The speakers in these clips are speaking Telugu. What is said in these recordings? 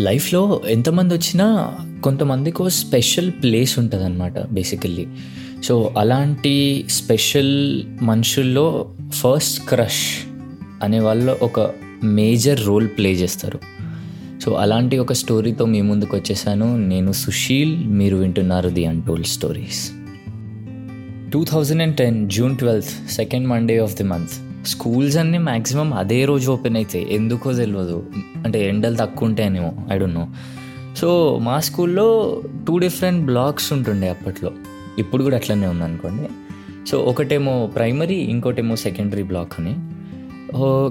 లైఫ్లో ఎంతమంది వచ్చినా కొంతమందికి స్పెషల్ ప్లేస్ ఉంటుంది అనమాట బేసికల్లీ సో అలాంటి స్పెషల్ మనుషుల్లో ఫస్ట్ క్రష్ అనే వాళ్ళు ఒక మేజర్ రోల్ ప్లే చేస్తారు. సో అలాంటి ఒక స్టోరీతో మీ ముందుకు వచ్చేసాను. నేను సుశీల్ మీరు వింటున్నారు the untold stories two thousand and ten June twelfth second Monday of the month schools అన్నీ మ్యాక్సిమం అదే రోజు ఓపెన్ అవుతాయి ఎందుకో తెలియదు అంటే ఎండలు తక్కువ ఉంటాయనేమో ఐ డోంట్ నో సో మా స్కూల్లో టూ డిఫరెంట్ బ్లాక్స్ ఉంటుండే అప్పట్లో. ఇప్పుడు కూడా అట్లనే ఉందనుకోండి. సో ఒకటేమో ప్రైమరీ ఇంకోటేమో సెకండరీ బ్లాక్ అని.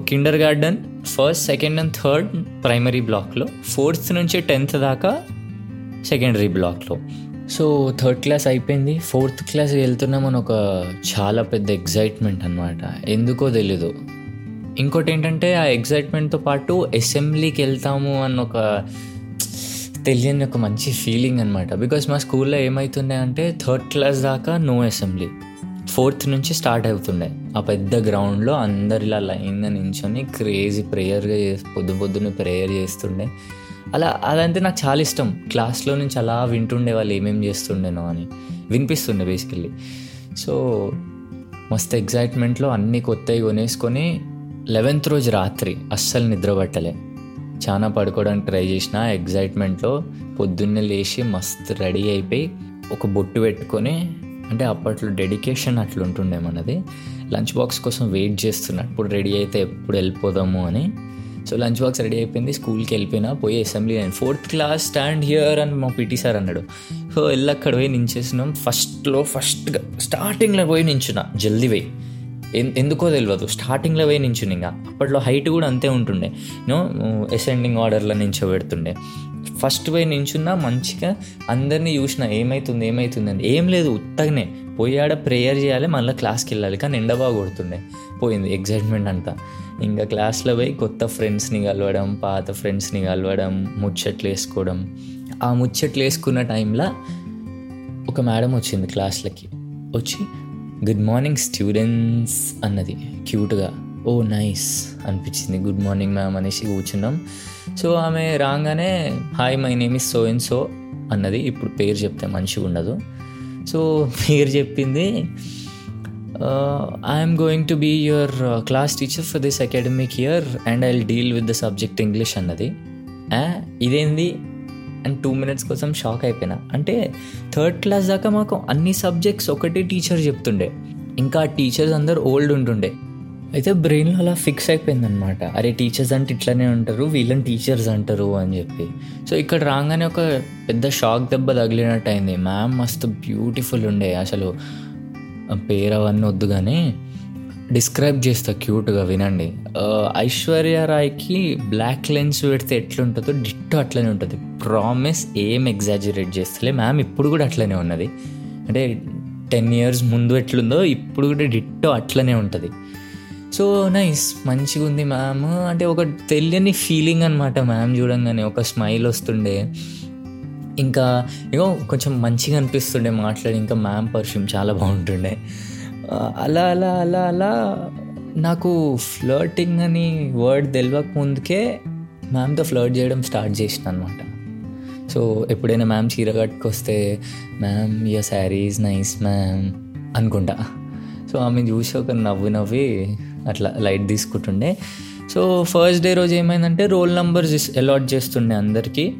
Kindergarten first second and third primary బ్లాక్లో ఫోర్త్ నుంచి టెన్త్ దాకా సెకండరీ బ్లాక్లో. సో థర్డ్ క్లాస్ అయిపోయింది. ఫోర్త్ క్లాస్ వెళ్తున్నామని ఒక చాలా పెద్ద ఎగ్జైట్మెంట్ అనమాట ఎందుకో తెలీదు. ఇంకోటి ఏంటంటే ఆ ఎగ్జైట్మెంట్తో పాటు అసెంబ్లీకి వెళ్తాము అన్న ఒక తెలియని ఒక మంచి ఫీలింగ్ అనమాట బికాస్ మా స్కూల్లో ఏమవుతున్నాయంటే అంటే థర్డ్ క్లాస్ దాకా నో అసెంబ్లీ ఫోర్త్ నుంచి స్టార్ట్ అవుతుండే. ఆ పెద్ద గ్రౌండ్లో అందరిలా లైన్గా నించొని క్రేజీ ప్రేయర్గా చేసి పొద్దు పొద్దున్న ప్రేయర్ చేస్తుండే. అలా అదంటే నాకు చాలా ఇష్టం. క్లాస్లో నుంచి అలా వింటుండే వాళ్ళు ఏమేమి చేస్తుండేనో అని. వినిపిస్తుండే బేసికల్లీ. సో మస్తు ఎగ్జైట్మెంట్లో అన్నీ కొత్తవి కొనేసుకొని లెవెన్త్ రోజు రాత్రి అస్సలు నిద్ర పట్టలే. చాలా పడుకోవడానికి ట్రై చేసిన ఎగ్జైట్మెంట్లో పొద్దున్నే లేచి మస్తు రెడీ అయిపోయి ఒక బొట్టు పెట్టుకొని అంటే అప్పట్లో డెడికేషన్ అట్లుంటుండే మనది. లంచ్ బాక్స్ కోసం వెయిట్ చేస్తున్నా ఇప్పుడు రెడీ అయితే ఎప్పుడు వెళ్ళిపోదాము అని సో లంచ్ బాక్స్ రెడీ అయిపోయింది స్కూల్కి వెళ్ళిపోయినా పోయి అసెంబ్లీ నేను ఫోర్త్ క్లాస్ స్టాండ్ హియర్ అని మా పీటీ సార్ అన్నాడు. సో వెళ్ళి అక్కడ పోయి నించేసినాం. ఫస్ట్లో ఫస్ట్గా స్టార్టింగ్లో పోయి నించున్నా. జల్దీ పోయి. ఎందుకో తెలియదు స్టార్టింగ్లో పోయి నించుని ఇంకా. అప్పట్లో హైట్ కూడా అంతే ఉంటుండే. నేను అసెండింగ్ ఆర్డర్లో నించోబెడుతుండే. ఫస్ట్ పోయి నించున్నా మంచిగా అందరినీ చూసిన ఏమవుతుంది ఏమవుతుంది అని. ఏం లేదు ఉత్తగానే. పోయాడ ప్రేయర్ చేయాలి మళ్ళీ క్లాస్కి వెళ్ళాలి కానీ ఎండ బాగా కొడుతుండే. పోయింది ఎగ్జైట్మెంట్ అంతా. ఇంకా క్లాస్లో పోయి కొత్త ఫ్రెండ్స్ని కలవడం పాత ఫ్రెండ్స్ని కలవడం ముచ్చట్లు వేసుకోవడం. ఆ ముచ్చట్లు వేసుకున్న టైంలో ఒక మేడం వచ్చింది క్లాస్లకి వచ్చి గుడ్ మార్నింగ్ స్టూడెంట్స్ అన్నది. క్యూట్గా ఓ నైస్ అనిపించింది. గుడ్ మార్నింగ్ మ్యామ్ అనేసి కూర్చున్నాం. సో ఆమె రాగానే hi my name is so and so అన్నది ఇప్పుడు పేరు చెప్తే మంచిగా ఉండదు. సో పేరు చెప్పింది I'm going to be your class teacher for this academic year and I deal with the subject English అన్నది. ఇదేంది? అండ్ టూ మినిట్స్ కోసం షాక్ అయిపోయినా. అంటే థర్డ్ క్లాస్ దాకా మాకు అన్ని సబ్జెక్ట్స్ ఒకటే టీచర్ చెప్తుండే. ఇంకా టీచర్స్ అందరు ఓల్డ్ ఉంటుండే. అయితే బ్రెయిన్లో అలా ఫిక్స్ అయిపోయింది అనమాట అరే టీచర్స్ అంటే ఇట్లనే ఉంటారు వీళ్ళని టీచర్స్ అంటారు అని చెప్పి. సో ఇక్కడ రాగానే ఒక పెద్ద షాక్ దెబ్బ తగిలినట్టు అయింది మ్యామ్ మస్తు బ్యూటిఫుల్ ఉండే. అసలు పేరు అవన్నీ వద్దు కానీ డిస్క్రైబ్ చేస్తా క్యూట్గా వినండి. ఐశ్వర్య రాయ్కి బ్లాక్ లెన్స్ పెడితే ఎట్లుంటుందో డిట్టో అట్లనే ఉంటుంది. ప్రామిస్ ఏం ఎగ్జాజరేట్ చేస్తలే. మ్యామ్ ఇప్పుడు కూడా అట్లనే ఉన్నది. అంటే టెన్ ఇయర్స్ ముందు ఎట్లుందో ఇప్పుడు కూడా డిట్టో అట్లనే ఉంటుంది. సో నైస్ మంచిగా ఉంది మ్యామ్ అంటే ఒక తెలియని ఫీలింగ్ అనమాట మ్యామ్ చూడంగానే. ఒక స్మైల్ వస్తుండే. ఇంకా ఏమో కొంచెం మంచిగా అనిపిస్తుండే మాట్లాడి. ఇంకా మ్యామ్ పర్ఫ్యూమ్ చాలా బాగుంటుండే. అలా అలా అలా అలా. నాకు ఫ్లర్టింగ్ అని వర్డ్ తెలియక ముందుకే మ్యామ్తో ఫ్లర్ట్ చేయడం స్టార్ట్ చేసిన అనమాట సో ఎప్పుడైనా మ్యామ్ చీర కట్టుకొస్తే ma'am your saris nice ma'am అనుకుంటా. సో ఆమె చూసి ఒక నవ్వు నవ్వి అట్లా లైట్ తీసుకుంటుండే. సో ఫస్ట్ డే రోజు ఏమైందంటే రోల్ నెంబర్స్ అలాట్ చేస్తుండే అందరికీ.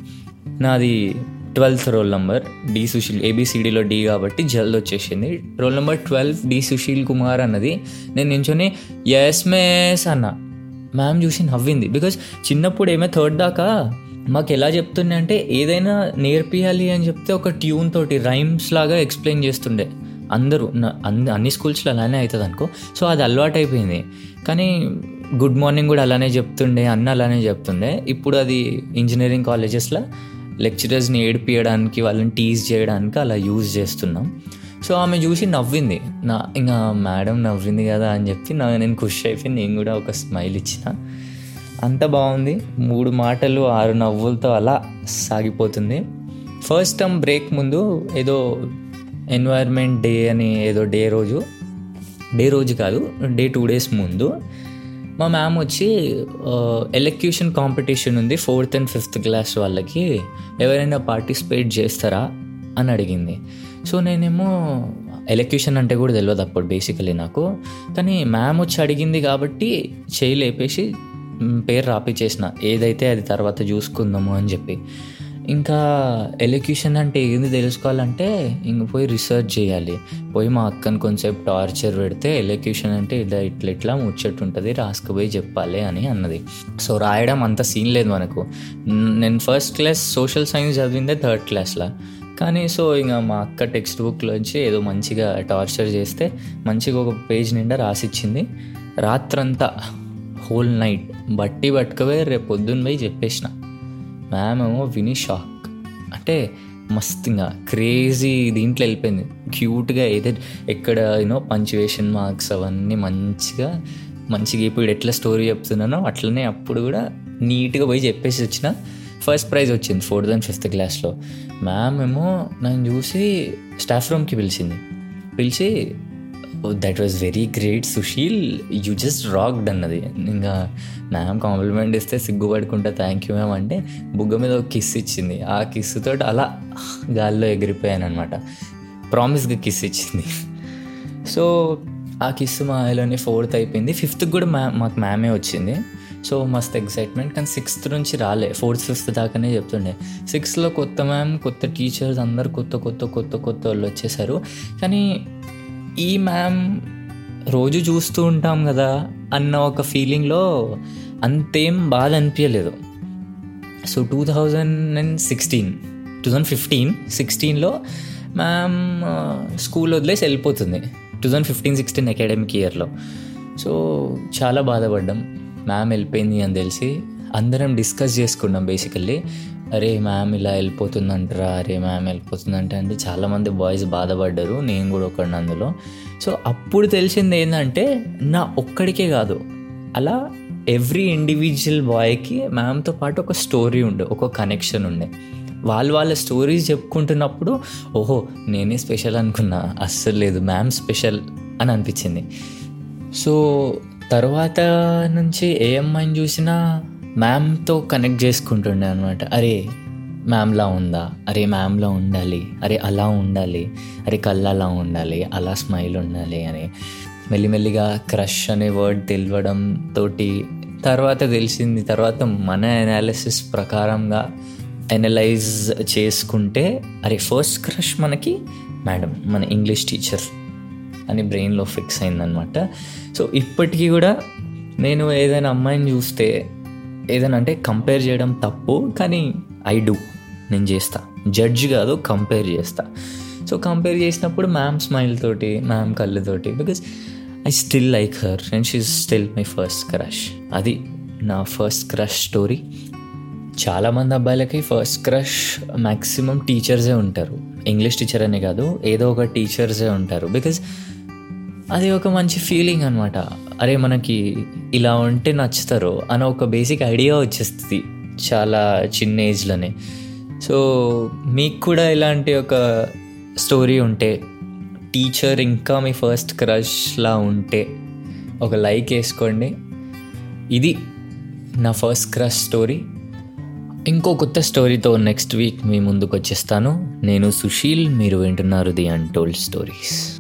నాది twelfth roll number D Sushil ఏబిసిడిలో D కాబట్టి జల్ద్ వచ్చేసింది. Roll number twelve D Sushil Kumar అన్నది. నేను నించొని ఎస్ మేస్ అన్న. మ్యామ్ చూసి నవ్వింది. బికాజ్ చిన్నప్పుడు ఏమే థర్డ్ దాకా మాకు ఎలా చెప్తుండే అంటే ఏదైనా నేర్పియాలి అని చెప్తే ఒక ట్యూన్ తోటి రైమ్స్ లాగా ఎక్స్ప్లెయిన్ చేస్తుండే. అందరూ అన్ని అన్ని స్కూల్స్లో అలానే అవుతుంది అనుకో సో అది అలవాటు అయిపోయింది కానీ గుడ్ మార్నింగ్ కూడా అలానే చెప్తుండే అన్న అలానే చెప్తుండే. ఇప్పుడు అది ఇంజనీరింగ్ కాలేజెస్లో లెక్చరర్స్ని ఏడిపియడానికి వాళ్ళని టీజ్ చేయడానికి అలా యూజ్ చేస్తున్నాం. సో ఆమె చూసి నవ్వింది. నా ఇంకా మేడం నవ్వింది కదా అని చెప్పి నా నేను ఖుషి అయిపోయి నేను కూడా ఒక స్మైల్ ఇచ్చిన. అంత బాగుంది. మూడు మాటలు ఆరు నవ్వులతో అలా సాగిపోతుంది. ఫస్ట్ టర్మ్ బ్రేక్ ముందు ఏదో ఎన్వైర్న్మెంట్ డే అని ఏదో డే రోజు. డే రోజు కాదు డే టూ డేస్ ముందు. మా మ్యామ్ వచ్చి ఎలక్యూషన్ కాంపిటీషన్ ఉంది ఫోర్త్ అండ్ ఫిఫ్త్ క్లాస్ వాళ్ళకి. ఎవరైనా పార్టిసిపేట్ చేస్తారా అని అడిగింది. సో నేనేమో ఎలక్యూషన్ అంటే కూడా తెలియదు అప్పుడు బేసికలీ నాకు. కానీ మ్యామ్ వచ్చి అడిగింది కాబట్టి చేయి లేపేసి పేరు రాపిచ్చేసిన. ఏదైతే అది తర్వాత చూసుకుందాము అని చెప్పి. ఇంకా ఎలక్యూషన్ అంటే ఏంది తెలుసుకోవాలంటే ఇంక పోయి రీసెర్చ్ చేయాలి. పోయి మా అక్కని కొంచెంసేపు టార్చర్ పెడితే ఎలక్యూషన్ అంటే ఇలా ఇట్లా ఇట్లా ముచ్చట్టు ఉంటుంది రాసుకుపోయి చెప్పాలి అని అన్నది. సో రాయడం అంత సీన్ లేదు మనకు. నేను ఫస్ట్ క్లాస్ సోషల్ సైన్స్ చదివిందే థర్డ్ క్లాస్లో. కానీ సో ఇంకా మా అక్క టెక్స్ట్ బుక్లో వచ్చి ఏదో మంచిగా టార్చర్ చేస్తే మంచిగా ఒక పేజ్ నిండా రాసిచ్చింది. రాత్రంతా హోల్ నైట్ బట్టి పట్టుకుపోయి రేపు పొద్దున్న పోయి చెప్పేసిన. మ్యామ్ ఏమో విని షాక్ అంటే మస్తుగా ఇంకా క్రేజీ దీంట్లో వెళ్ళిపోయింది. క్యూట్గా ఏదో ఎక్కడ యూనో పంచువేషన్ మార్క్స్ అవన్నీ మంచిగా మంచిగా ఇప్పుడు ఎట్లా స్టోరీ చెప్తున్నానో అట్లనే అప్పుడు కూడా నీట్గా పోయి చెప్పేసి వచ్చిన ఫస్ట్ ప్రైజ్ వచ్చింది ఫోర్త్ అండ్ ఫిఫ్త్ క్లాస్లో మ్యామ్ ఏమో నన్ను చూసి స్టాఫ్ రూమ్కి పిలిచింది. పిలిచి that was very great Sushil you just rocked అన్నది. ఇంకా మ్యామ్ కాంప్లిమెంట్ ఇస్తే సిగ్గుపడుకుంటా థ్యాంక్ యూ మ్యామ్ అంటే బుగ్గ మీద ఒక కిస్ ఇచ్చింది. ఆ కిస్ తోటి అలా గాల్లో ఎగిరిపోయాను అనమాట ప్రామిస్గా కిస్ ఇచ్చింది. సో ఆ కిస్ మా ఐలోనే ఫోర్త్ అయిపోయింది. ఫిఫ్త్కి కూడా మ్యామ్ మాకు మ్యామే వచ్చింది. సో మస్త్ ఎక్సైట్మెంట్ కానీ సిక్స్త్ నుంచి రాలే. ఫోర్త్ ఫిఫ్త్ దాకానే చెప్తుండే. సిక్స్త్లో కొత్త మ్యామ్ కొత్త టీచర్స్ అందరు కొత్త కొత్త కొత్త కొత్త వాళ్ళు వచ్చేసారు. కానీ ఈ మ్యామ్ రోజు చూస్తూ ఉంటాం కదా అన్న ఒక ఫీలింగ్లో అంతేం బాధ అనిపించలేదు so two thousand and sixteen two thousand fifteen సిక్స్టీన్లో మ్యామ్ స్కూల్ వదిలేసి వెళ్ళిపోతుంది. Two thousand fifteen sixteen academic ఇయర్లో సో చాలా బాధపడ్డాం. మ్యామ్ వెళ్ళిపోయింది అని తెలిసి అందరం డిస్కస్ చేసుకున్నాం బేసికల్లీ అరే మ్యామ్ ఇలా వెళ్ళిపోతుందంటారా అరే మ్యామ్ వెళ్ళిపోతుందంట అంటే చాలామంది బాయ్స్ బాధపడ్డారు నేను కూడా ఒకడిని అందులో. సో అప్పుడు తెలిసింది ఏంటంటే నా ఒక్కడికే కాదు అలా ఎవ్రీ ఇండివిజువల్ బాయ్కి మ్యామ్తో పాటు ఒక స్టోరీ ఉండే ఒక కనెక్షన్ ఉండే. వాళ్ళు వాళ్ళ స్టోరీస్ చెప్పుకుంటున్నప్పుడు ఓహో నేనే స్పెషల్ అనుకున్నా అస్సలు లేదు మ్యామ్ స్పెషల్ అని అనిపించింది. సో తర్వాత నుంచి ఏ అమ్మాయిని చూసినా మ్యామ్తో కనెక్ట్ చేసుకుంటుండే అనమాట అరే మ్యామ్లా ఉందా? అరే మ్యామ్లా ఉండాలి. అరే అలా ఉండాలి. అరే కళ్ళు అలా ఉండాలి. అలా స్మైల్ ఉండాలి అని. మెల్లిమెల్లిగా క్రష్ అనే వర్డ్ తెలియడం తోటి తర్వాత తెలిసింది. తర్వాత మన అనాలిసిస్ ప్రకారంగా అనలైజ్ చేసుకుంటే అరే ఫస్ట్ క్రష్ మనకి మేడం మన ఇంగ్లీష్ టీచర్ అని బ్రెయిన్లో ఫిక్స్ అయిందనమాట సో ఇప్పటికీ కూడా నేను ఏదైనా అమ్మాయిని చూస్తే ఏదైనా అంటే కంపేర్ చేయడం తప్పు కానీ ఐ డూ నేను చేస్తా. జడ్జ్ కాదు కంపేర్ చేస్తా. సో కంపేర్ చేసినప్పుడు మ్యామ్ స్మైల్ తోటి ma'am కళ్ళుతోటి because I still like her and she still my first crush అది నా ఫస్ట్ క్రష్ స్టోరీ చాలామంది అబ్బాయిలకి ఫస్ట్ క్రష్ మ్యాక్సిమం టీచర్సే ఉంటారు. ఇంగ్లీష్ టీచర్ అనే కాదు ఏదో ఒక టీచర్సే ఉంటారు. బికాజ్ అది ఒక మంచి ఫీలింగ్ అనమాట అరే మనకి ఇలా ఉంటే నచ్చుతారు అని ఒక బేసిక్ ఐడియా వచ్చేస్తుంది చాలా చిన్న ఏజ్లోనే సో మీకు కూడా ఇలాంటి ఒక స్టోరీ ఉంటే టీచర్ ఇంకా మీ ఫస్ట్ క్రష్లా ఉంటే ఒక లైక్ వేసుకోండి. ఇది నా ఫస్ట్ క్రష్ స్టోరీ ఇంకో కొత్త స్టోరీతో నెక్స్ట్ వీక్ మీ ముందుకు వచ్చేస్తాను. నేను సుశీల్ మీరు వింటున్నారు ది అన్టోల్డ్ స్టోరీస్